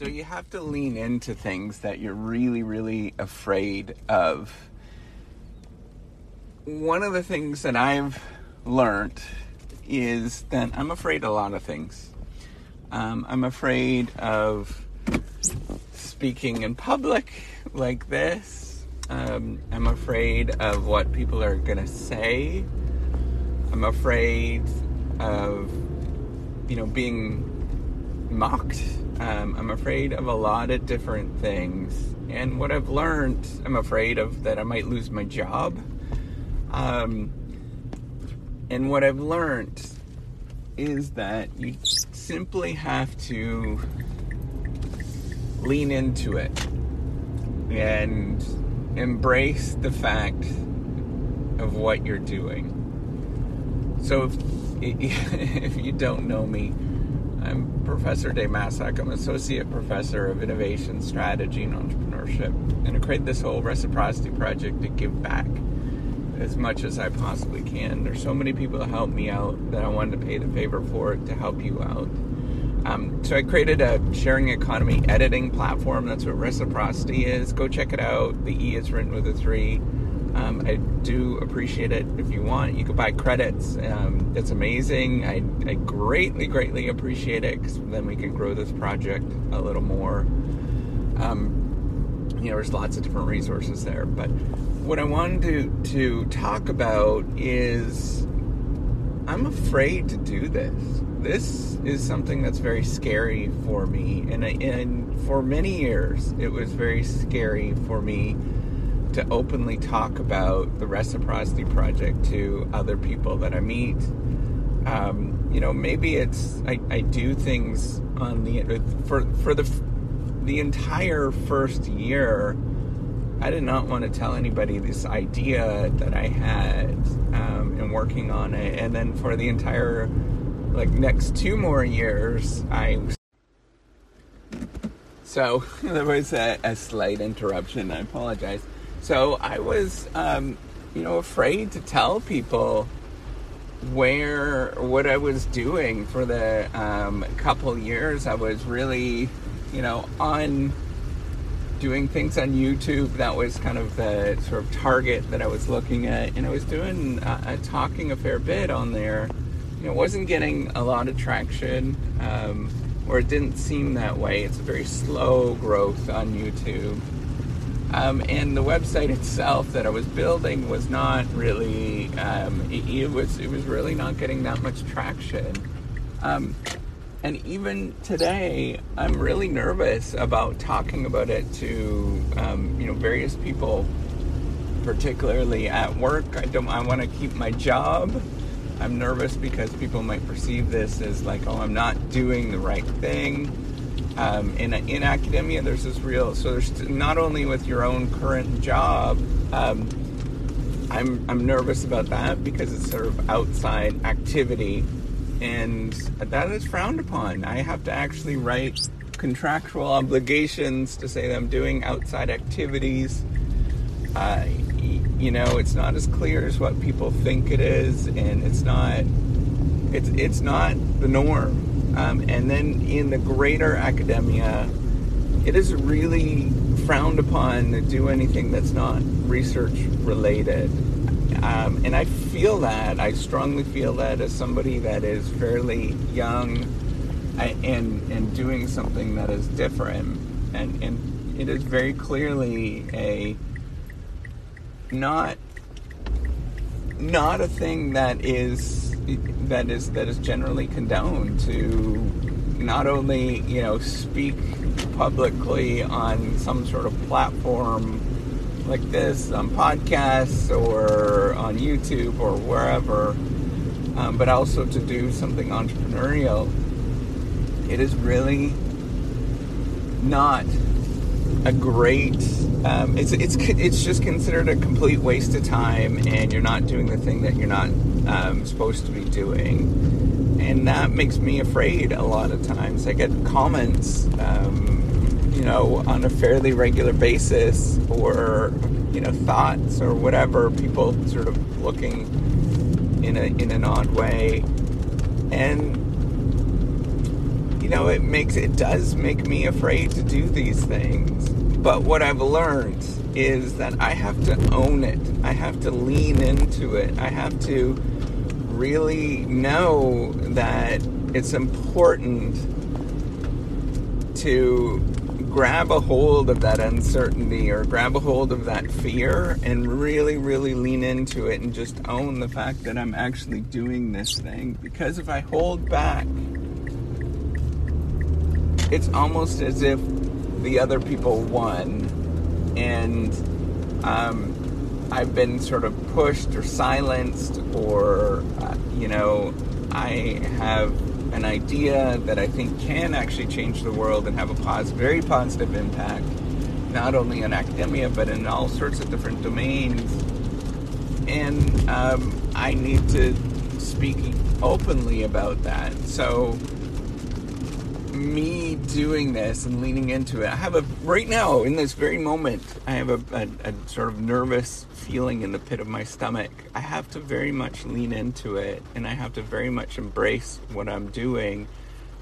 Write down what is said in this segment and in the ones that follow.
So you have to lean into things that you're really, really afraid of. One of the things that I've learned is that I'm afraid a lot of things. Um, I'm afraid of speaking in public like this. Um, I'm afraid of what people are going to say. I'm afraid of, you know, being mocked. Um, I'm afraid of a lot of different things. And what I've learned, I'm afraid of that I might lose my job. Um, and what I've learned is that you simply have to lean into it and embrace the fact of what you're doing. So if, if you don't know me, I'm Professor Dave Maslach. I'm Associate Professor of Innovation, Strategy, and Entrepreneurship. And I created this whole reciprocity project to give back as much as I possibly can. There's so many people that help me out that I wanted to pay the favor for it to help you out. Um, so I created a sharing economy editing platform. That's what reciprocity is. Go check it out. The E is written with a three. Um, I do appreciate it. If you want, you can buy credits. Um, it's amazing. I, I, greatly, greatly appreciate it because then we can grow this project a little more. Um, you know, there's lots of different resources there. But what I wanted to, to talk about is I'm afraid to do this. This is something that's very scary for me. And, I, and for many years, it was very scary for me to openly talk about the Reciprocity Project to other people that I meet. Um, you know, maybe it's I, I do things on the for for the the entire first year. I did not want to tell anybody this idea that I had um, and working on it, and then for the entire like next two more years, I. So there was a, a slight interruption. I apologize. So I was, um, you know, afraid to tell people where what I was doing for the um, couple years. I was really, you know, on doing things on YouTube. That was kind of the sort of target that I was looking at, and I was doing uh, talking a fair bit on there. You know, wasn't getting a lot of traction, um, or it didn't seem that way. It's a very slow growth on YouTube. Um, and the website itself that I was building was not really um, it, it, was it was really not getting that much traction. Um, and even today, I'm really nervous about talking about it to um, you know various people, particularly at work. I don't. I want to keep my job. I'm nervous because people might perceive this as like, oh, I'm not doing the right thing um, in in academia, there's this real so there's not only with your own current job. Um, I'm I'm nervous about that because it's sort of outside activity, and that is frowned upon. I have to actually write contractual obligations to say that I'm doing outside activities. Uh, you know, it's not as clear as what people think it is, and it's not. It's it's not the norm. Um, and then in the greater academia, it is really frowned upon to do anything that's not research related. Um, and I feel that, I strongly feel that as somebody that is fairly young and, and doing something that is different. And, and it is very clearly a not not a thing that is that is that is generally condoned to not only you know speak publicly on some sort of platform like this on podcasts or on YouTube or wherever, um, but also to do something entrepreneurial. It is really not a great. Um, it's it's it's just considered a complete waste of time, and you're not doing the thing that you're not um, supposed to be doing, and that makes me afraid a lot of times. I get comments, um, you know, on a fairly regular basis, or you know, thoughts or whatever. People sort of looking in a in an odd way, and know, it makes it does make me afraid to do these things. But what I've learned is that I have to own it. I have to lean into it. I have to really know that it's important to grab a hold of that uncertainty or grab a hold of that fear and really, really lean into it and just own the fact that I'm actually doing this thing. Because if I hold back, it's almost as if the other people won and um, I've been sort of pushed or silenced, or, uh, you know, I have an idea that I think can actually change the world and have a positive, very positive impact, not only in academia, but in all sorts of different domains. And um, I need to speak openly about that. So, me doing this and leaning into it, I have a right now in this very moment, I have a, a, a, sort of nervous feeling in the pit of my stomach. I have to very much lean into it, and I have to very much embrace what I'm doing,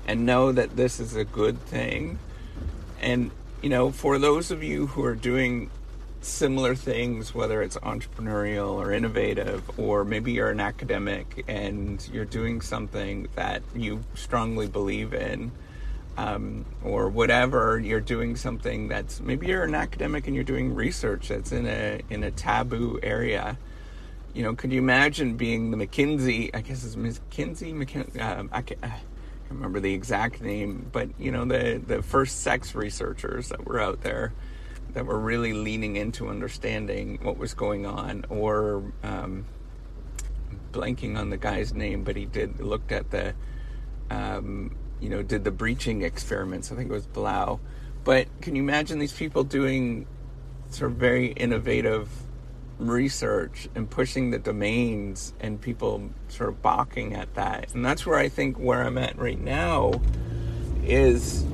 and know that this is a good thing. And you know, for those of you who are doing similar things, whether it's entrepreneurial or innovative, or maybe you're an academic and you're doing something that you strongly believe in um, or whatever you're doing something that's maybe you're an academic and you're doing research that's in a in a taboo area. You know could you imagine being the mckinsey i guess it's mckinsey mckinsey um, I, can't, I remember the exact name but you know the the first sex researchers that were out there that were really leaning into understanding what was going on or um, blanking on the guy's name but he did looked at the um, you know, did the breaching experiments. I think it was Blau. But can you imagine these people doing sort of very innovative research and pushing the domains and people sort of balking at that? And that's where I think where I'm at right now is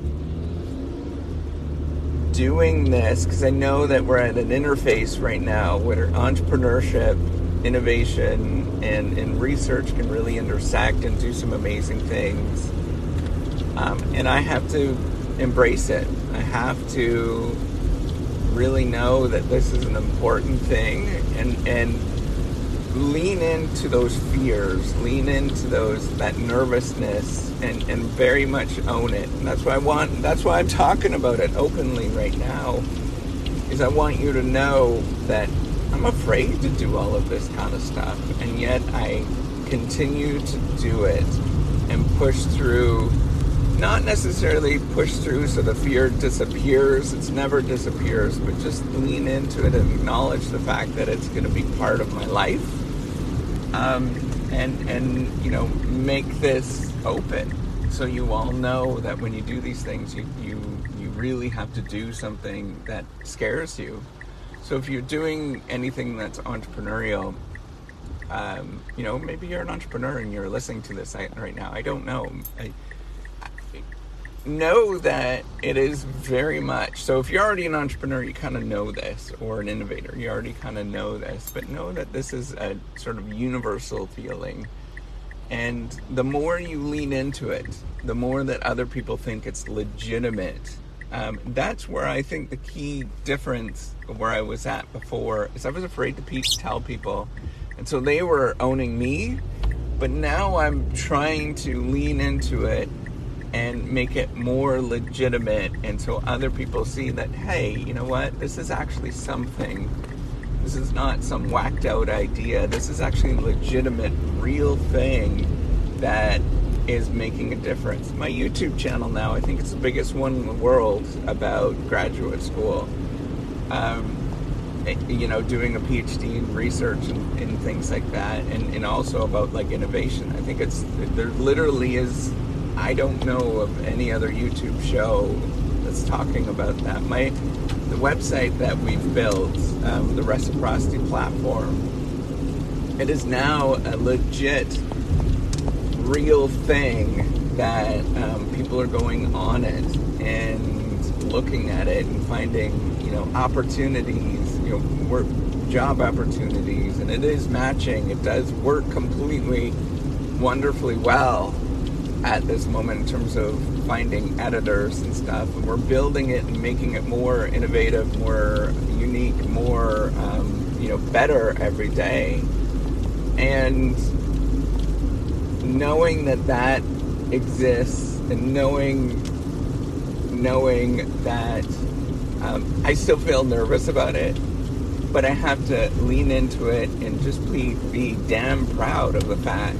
doing this because I know that we're at an interface right now where entrepreneurship, innovation, and, and research can really intersect and do some amazing things um, and I have to embrace it. I have to really know that this is an important thing and and lean into those fears, lean into those that nervousness and, and very much own it. And that's why I want that's why I'm talking about it openly right now. Is I want you to know that I'm afraid to do all of this kind of stuff and yet I continue to do it and push through not necessarily push through so the fear disappears. It's never disappears, but just lean into it and acknowledge the fact that it's going to be part of my life. Um, and and you know make this open so you all know that when you do these things, you you you really have to do something that scares you. So if you're doing anything that's entrepreneurial, um, you know, maybe you're an entrepreneur and you're listening to this right now. I don't know. I, know that it is very much so if you're already an entrepreneur you kind of know this or an innovator you already kind of know this but know that this is a sort of universal feeling. And the more you lean into it the more that other people think it's legitimate. Um, that's where i think the key difference where i was at before is i was afraid to pe- tell people and so they were owning me but now i'm trying to lean into it and make it more legitimate and so other people see that hey you know what? This is actually something. This is not some whacked out idea. This is actually a legitimate real thing that is making a difference. My youtube channel now i think it's the biggest one in the world about graduate school. Um, eh, you know doing a phd in research and, and things like that and, and also about like innovation. I think it's there literally is I don't know of any other YouTube show that's talking about that. My the website that we've built, um, the reciprocity platform, it is now a legit, real thing that um, people are going on it and looking at it and finding, you know, opportunities, you know, work job opportunities, and it is matching. It does work completely wonderfully well at this moment in terms of finding editors and stuff. And we're building it and making it more innovative, more unique, more um, you know better every day. And knowing that that exists and knowing knowing that um, I still feel nervous about it, but I have to lean into it and just be, be damn proud of the fact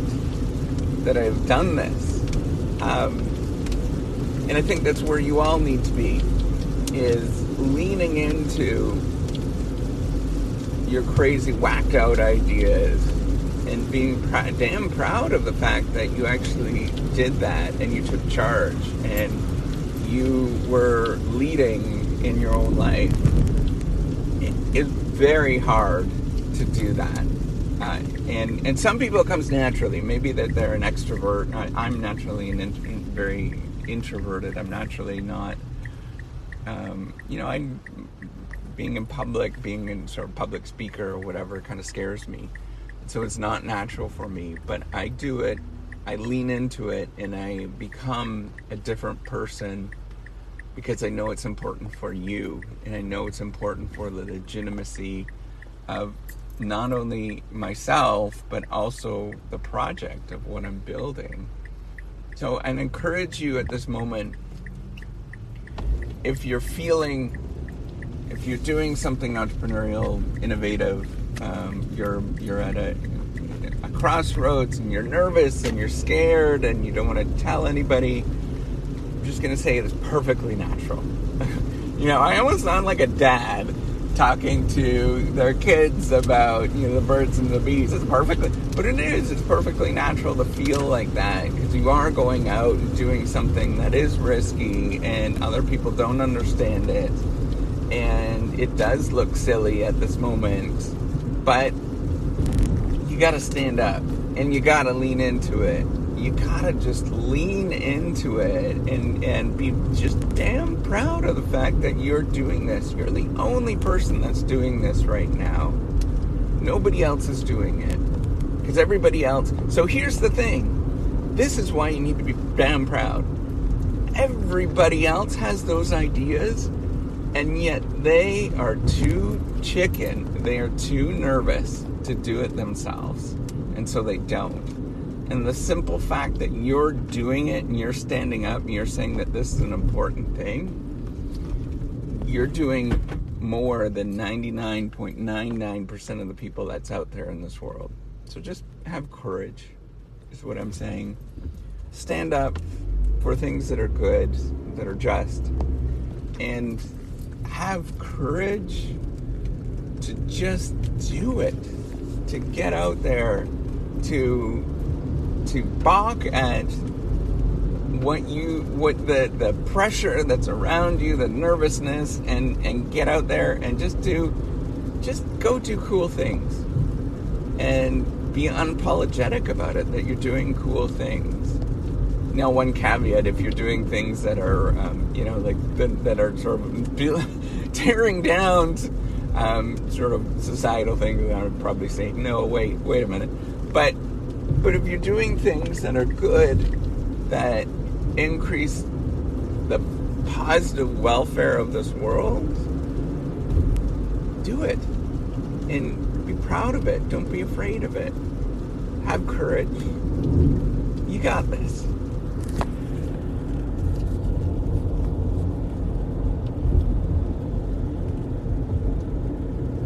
that I've done this. Um, and I think that's where you all need to be, is leaning into your crazy whacked out ideas and being pr- damn proud of the fact that you actually did that and you took charge and you were leading in your own life. It's very hard to do that. Uh, and and some people it comes naturally. Maybe that they're an extrovert. I, am naturally an in, very introverted. I'm naturally not. Um, you know, I'm being in public, being in sort of public speaker or whatever, kind of scares me. So it's not natural for me. But I do it. I lean into it, and I become a different person because I know it's important for you, and I know it's important for the legitimacy of not only myself, but also the project of what I'm building. So I encourage you at this moment if you're feeling, if you're doing something entrepreneurial, innovative, um, you're you're at a, a crossroads and you're nervous and you're scared and you don't want to tell anybody. I'm just gonna say it's perfectly natural. you know, I almost sound like a dad talking to their kids about you know the birds and the bees. It's perfectly, but it is. It's perfectly natural to feel like that because you are going out and doing something that is risky, and other people don't understand it, and it does look silly at this moment, but you got to stand up and you got to lean into it you gotta just lean into it and and be just damn proud of the fact that you're doing this. You're the only person that's doing this right now. Nobody else is doing it because everybody else. So here's the thing. This is why you need to be damn proud. Everybody else has those ideas, and yet they are too chicken. They are too nervous to do it themselves, and so they don't. And the simple fact that you're doing it and you're standing up and you're saying that this is an important thing, you're doing more than 99.99% of the people that's out there in this world. So just have courage, is what I'm saying. Stand up for things that are good, that are just, and have courage to just do it, to get out there, to to balk at what you what the the pressure that's around you the nervousness and and get out there and just do just go do cool things. And be unapologetic about it that you're doing cool things. Now one caveat if you're doing things that are um, you know like that, that are sort of tearing down um, sort of societal things i would probably say no wait wait a minute. But but if you're doing things that are good, that increase the positive welfare of this world, do it. And be proud of it. Don't be afraid of it. Have courage. You got this.